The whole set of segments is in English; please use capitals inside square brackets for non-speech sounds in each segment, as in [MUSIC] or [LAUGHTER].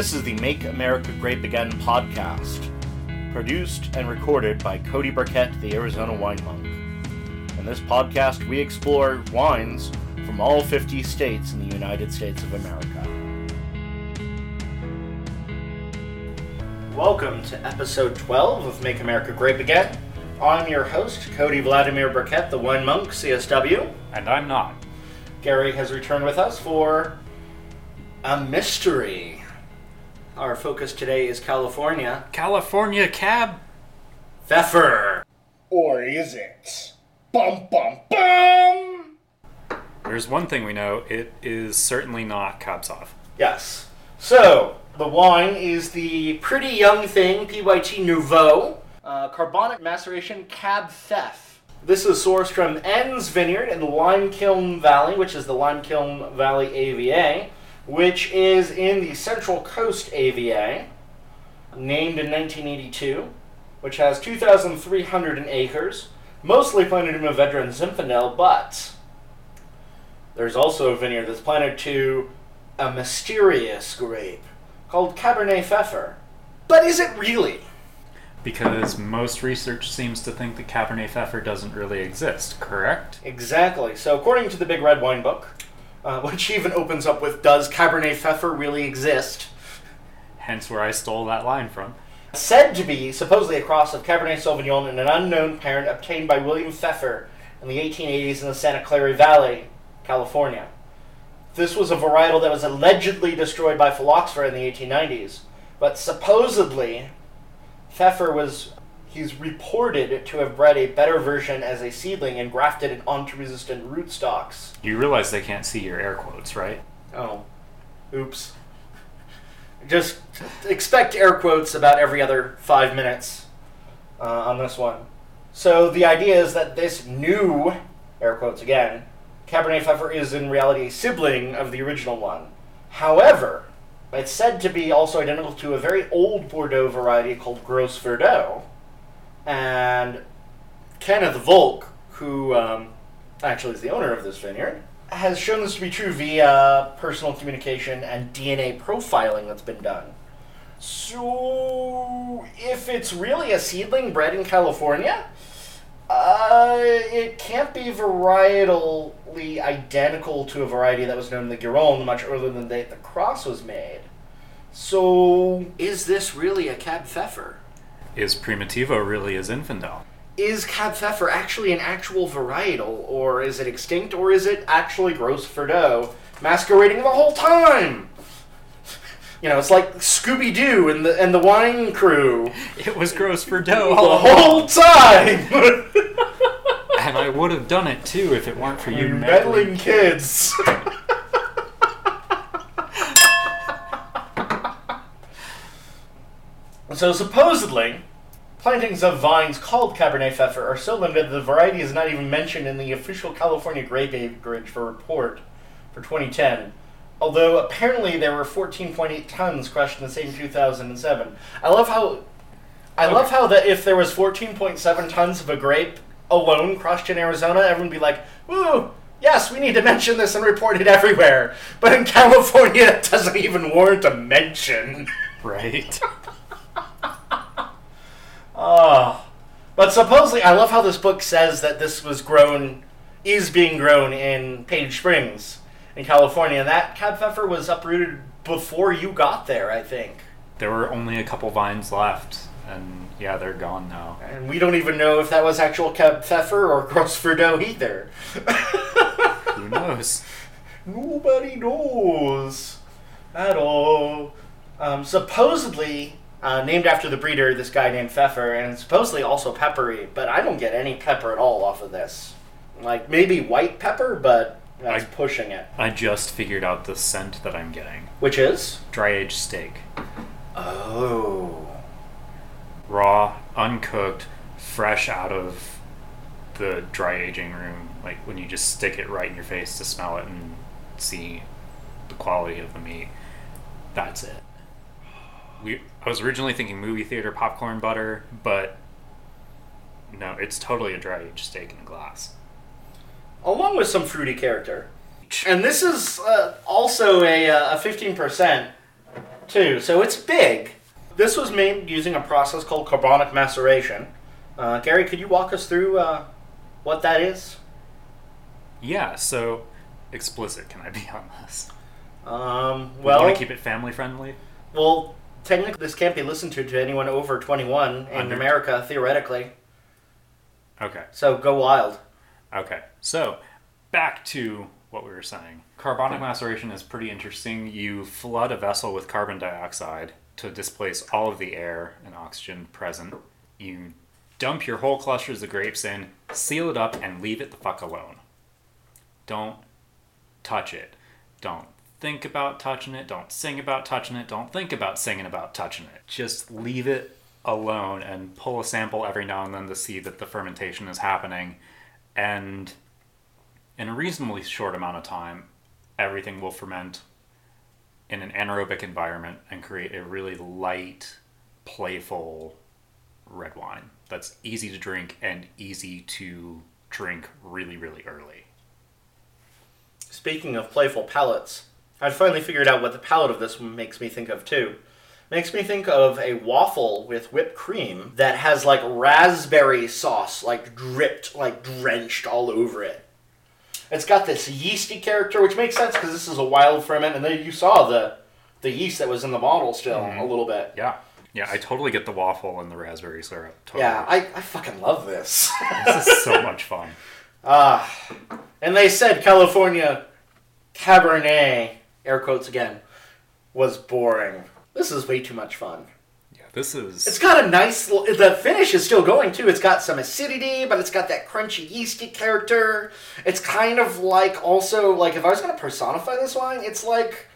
This is the Make America Grape Again podcast, produced and recorded by Cody Burkett, the Arizona Wine Monk. In this podcast, we explore wines from all 50 states in the United States of America. Welcome to episode 12 of Make America Grape Again. I'm your host, Cody Vladimir Burkett, the Wine Monk, CSW. And I'm not. Gary has returned with us for a mystery. Our focus today is California. California cab. Pfeffer. Or is it? Bum bum bum! There's one thing we know it is certainly not Cab Sauv. Yes. So, the wine is the pretty young thing, PYT Nouveau, uh, carbonic maceration Cab Pfeff. This is sourced from Enz Vineyard in the Limekiln Valley, which is the Limekiln Valley AVA, which is in the Central Coast AVA, named in 1982, which has 2,300 acres, mostly planted in Mourvedre and Zinfandel, but there's also a vineyard that's planted to a mysterious grape called Cabernet Pfeffer. But is it really? Because most research seems to think that Cabernet Pfeffer doesn't really exist, correct? Exactly. So, according to the Big Red Wine Book, uh, [LAUGHS] which even opens up with Does Cabernet Pfeffer really exist? Hence where I stole that line from. Said to be supposedly a cross of Cabernet Sauvignon and an unknown parent obtained by William Pfeffer in the 1880s in the Santa Clara Valley, California. This was a varietal that was allegedly destroyed by phylloxera in the 1890s, but supposedly Pfeffer was he's reported to have bred a better version as a seedling and grafted it onto resistant rootstocks. You realize they can't see your air quotes, right? Oh, oops. Just expect air quotes about every other five minutes uh, on this one. So the idea is that this new, air quotes again, Cabernet Pfeffer is in reality a sibling of the original one. However, it's said to be also identical to a very old Bordeaux variety called Gros Verdot. And Kenneth Volk, who um, actually is the owner of this vineyard, has shown this to be true via personal communication and DNA profiling that's been done. So, if it's really a seedling bred in California, uh, it can't be varietally identical to a variety that was known in the Gironde much earlier than the date the cross was made. So, is this really a Cab Pfeffer? Is Primitivo really a Zinfandel? Is Cab Pfeffer actually an actual varietal, or is it extinct, or is it actually Gros Verdot masquerading the whole time? You know, it's like Scooby Doo and the and the wine crew [LAUGHS] It was Gros Verdot the whole time. [LAUGHS] And I would have done it too if it weren't for you you [LAUGHS] meddling. meddling kids. So supposedly, plantings of vines called Cabernet Pfeffer are so limited that the variety is not even mentioned in the official California grape acreage for report for 2010. Although apparently there were 14.8 tons crushed in the same 2007. I love how I love how that if there was 14.7 tons of a grape alone crushed in Arizona, everyone would be like, "Woo, yes, we need to mention this and report it everywhere." But in California, it doesn't even warrant a mention. [LAUGHS] Right? [LAUGHS] Ah, but supposedly, I love how this book says that this was grown, is being grown in Page Springs, in California. And that Cab Pfeffer was uprooted before you got there, I think. there were only a couple vines left, and yeah, they're gone now. And we don't even know if that was actual Cab Pfeffer or [LAUGHS] Gros Verdot either. [LAUGHS] Who knows? Nobody knows at all. Um, supposedly uh, named after the breeder, this guy named Pfeffer, and supposedly also peppery, but I don't get any pepper at all off of this. Like maybe white pepper, but that's I- pushing it. I just figured out the scent that I'm getting. Which is? Dry aged steak. Oh. raw, uncooked, fresh out of the dry aging room. Like when you just stick it right in your face to smell it and see the quality of the meat. That's it. We I was originally thinking movie theater popcorn butter, but no, it's totally a dry aged steak in a glass. Along with some fruity character. And this is uh, also a, uh, a 15%. too, so it's big. This was made using a process called carbonic maceration. Uh, Gary, could you walk us through uh, what that is? Yeah, so explicit can I be [LAUGHS] on this? Um, We well, want to keep it family friendly? well, technically, this can't be listened to to anyone over 21 in Under- America, theoretically. Okay. So go wild. Okay, so back to what we were saying. Carbonic maceration is pretty interesting. You flood a vessel with carbon dioxide to displace all of the air and oxygen present. You dump your whole clusters of grapes in, seal it up, and leave it the fuck alone. Don't touch it. Don't think about touching it. Don't sing about touching it. Don't think about singing about touching it. Just leave it alone and pull a sample every now and then to see that the fermentation is happening. And in a reasonably short amount of time, everything will ferment in an anaerobic environment and create a really light, playful red wine that's easy to drink and easy to drink really, really early. Speaking of playful palates, I finally figured out what the palate of this one makes me think of too. Makes me think of a waffle with whipped cream that has like raspberry sauce, like dripped, like drenched all over it. It's got this yeasty character, which makes sense because this is a wild ferment, and then you saw the the yeast that was in the bottle still a little bit. Yeah. Yeah, I totally get the waffle and the raspberry syrup. Totally. Yeah, I, I fucking love this. [LAUGHS] this is so much fun. Ah, and they said California Cabernet, air quotes again, was boring. This is way too much fun. Yeah, this is. It's got a nice. The finish is still going too. It's got some acidity, but it's got that crunchy yeasty character. It's kind of like also like if I was gonna personify this wine, it's like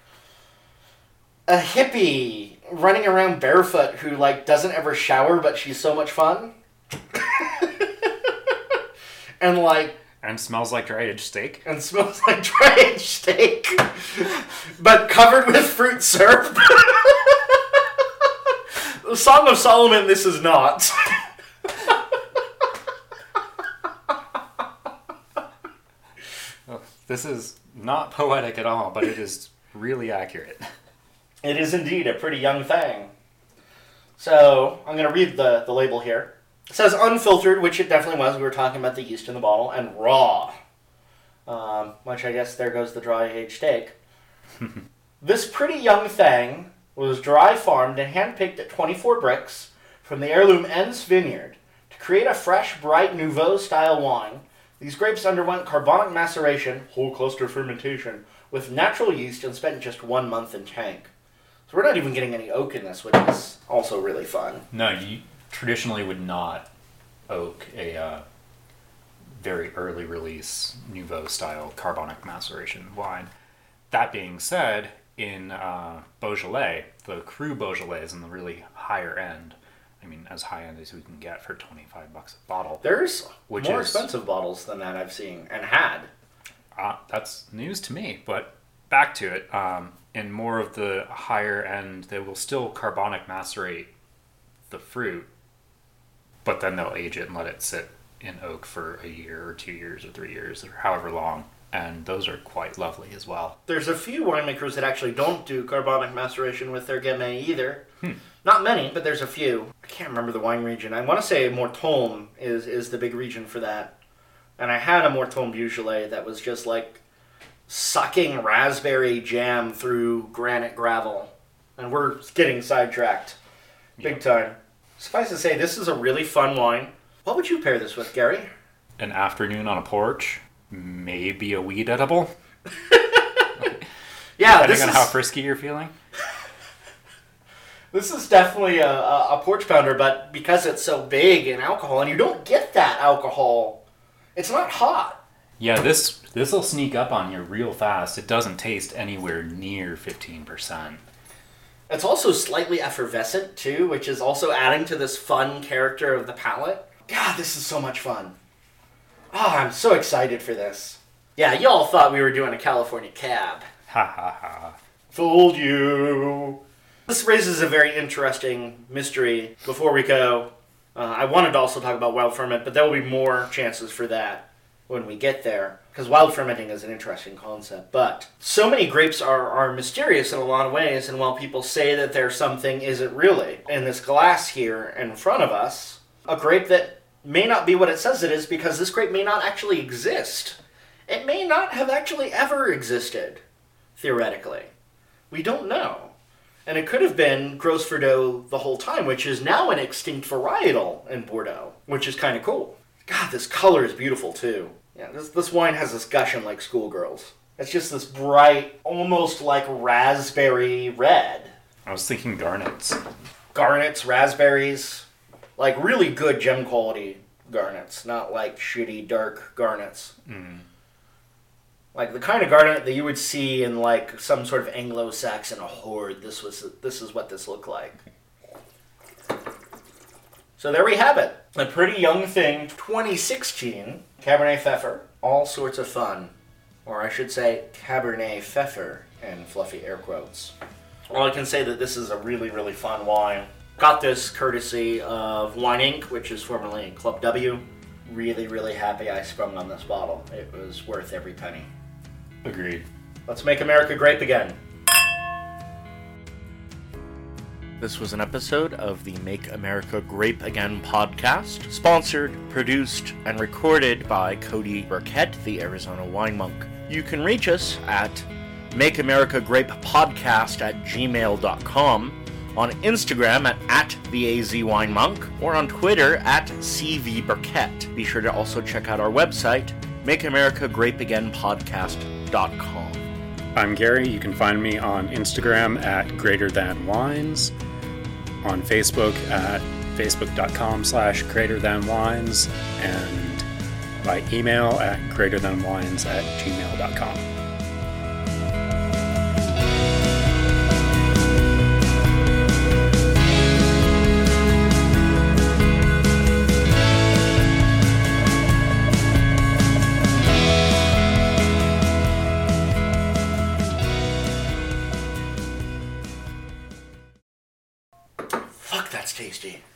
a hippie running around barefoot who like doesn't ever shower, but she's so much fun. [LAUGHS] and like and smells like dry aged steak. and smells like dry aged steak, but covered with fruit syrup. the Song of Solomon, this is not. [LAUGHS] This is not poetic at all, but it is really accurate. It is indeed a pretty young thing. So, I'm going to read the, the label here. It says unfiltered, which it definitely was. We were talking about the yeast in the bottle, and raw. Um, which I guess there goes the dry aged steak. [LAUGHS] this pretty young thing was dry farmed and handpicked at 24 Brix from the heirloom Enz Vineyard to create a fresh, bright Nouveau style wine. These grapes underwent carbonic maceration, whole cluster fermentation, with natural yeast and spent just one month in tank. So we're not even getting any oak in this, which is also really fun. No, you traditionally would not oak a uh, very early release Nouveau style carbonic maceration wine. That being said, in uh, Beaujolais, the cru Beaujolais is in the really higher end. I mean, as high end as we can get for 25 bucks a bottle. There's Which more is- expensive bottles than that I've seen and had. Uh, that's news to me. But back to it. Um, in more of the higher end, they will still carbonic macerate the fruit, but then they'll age it and let it sit in oak for a year or two years or three years or however long. And those are quite lovely as well. There's a few winemakers that actually don't do carbonic maceration with their Gamay either. Hmm. Not many, but there's a few. I can't remember the wine region. I want to say Mortome is, is the big region for that. And I had a Mortome Beaujolais that was just like sucking raspberry jam through granite gravel. And we're getting sidetracked. Big time. Suffice to say, this is a really fun wine. What would you pair this with, Gary? An afternoon on a porch, maybe a weed edible, [LAUGHS] Yeah, depending this on is, how frisky you're feeling. This is definitely a, a, a porch pounder, but because it's so big in alcohol, and you don't get that alcohol, it's not hot. Yeah, this this will sneak up on you real fast. It doesn't taste anywhere near fifteen percent. It's also slightly effervescent too, which is also adding to this fun character of the palate. God, this is so much fun. Oh, I'm so excited for this. Yeah, y'all thought we were doing a California cab. Ha ha ha. Fooled you. This raises a very interesting mystery. Before we go, uh, I wanted to also talk about wild ferment, but there will be more chances for that when we get there because wild fermenting is an interesting concept. But so many grapes are, are mysterious in a lot of ways, and while people say that there's something, is it really? In this glass here in front of us, a grape that may not be what it says it is because this grape may not actually exist. It may not have actually ever existed, theoretically. We don't know. And it could have been Gros Verdot the whole time, which is now an extinct varietal in Bordeaux, which is kind of cool. God, this color is beautiful too. Yeah, this, this wine has this gushing like schoolgirls. It's just this bright, almost like raspberry red. I was thinking garnets. Garnets, raspberries, like really good gem quality garnets, not like shitty dark garnets. Mm. Like the kind of garnet that you would see in like some sort of Anglo-Saxon hoard. This was this is what this looked like. So there we have it. A pretty young thing, 2016, Cabernet Pfeffer. All sorts of fun. Or I should say, Cabernet Pfeffer in fluffy air quotes. Well, I can say that this is a really, really fun wine. Got this courtesy of Winc, which is formerly Club W. Really, really happy I sprung on this bottle. It was worth every penny. Agreed. Let's make America grape again. This was an episode of the Make America Grape Again podcast, sponsored, produced, and recorded by Cody Burkett, the Arizona wine monk. You can reach us at Make America Grape Podcast at gmail.com, on Instagram at, at the AZ Wine Monk, or on Twitter at CV Burkett. Be sure to also check out our website, MakeAmericaGrapeAgainPodcast.com. I'm Gary. You can find me on Instagram at greater than wines, on Facebook at facebook.com slash greater than wines, and by email at greater than wines at gmail.com.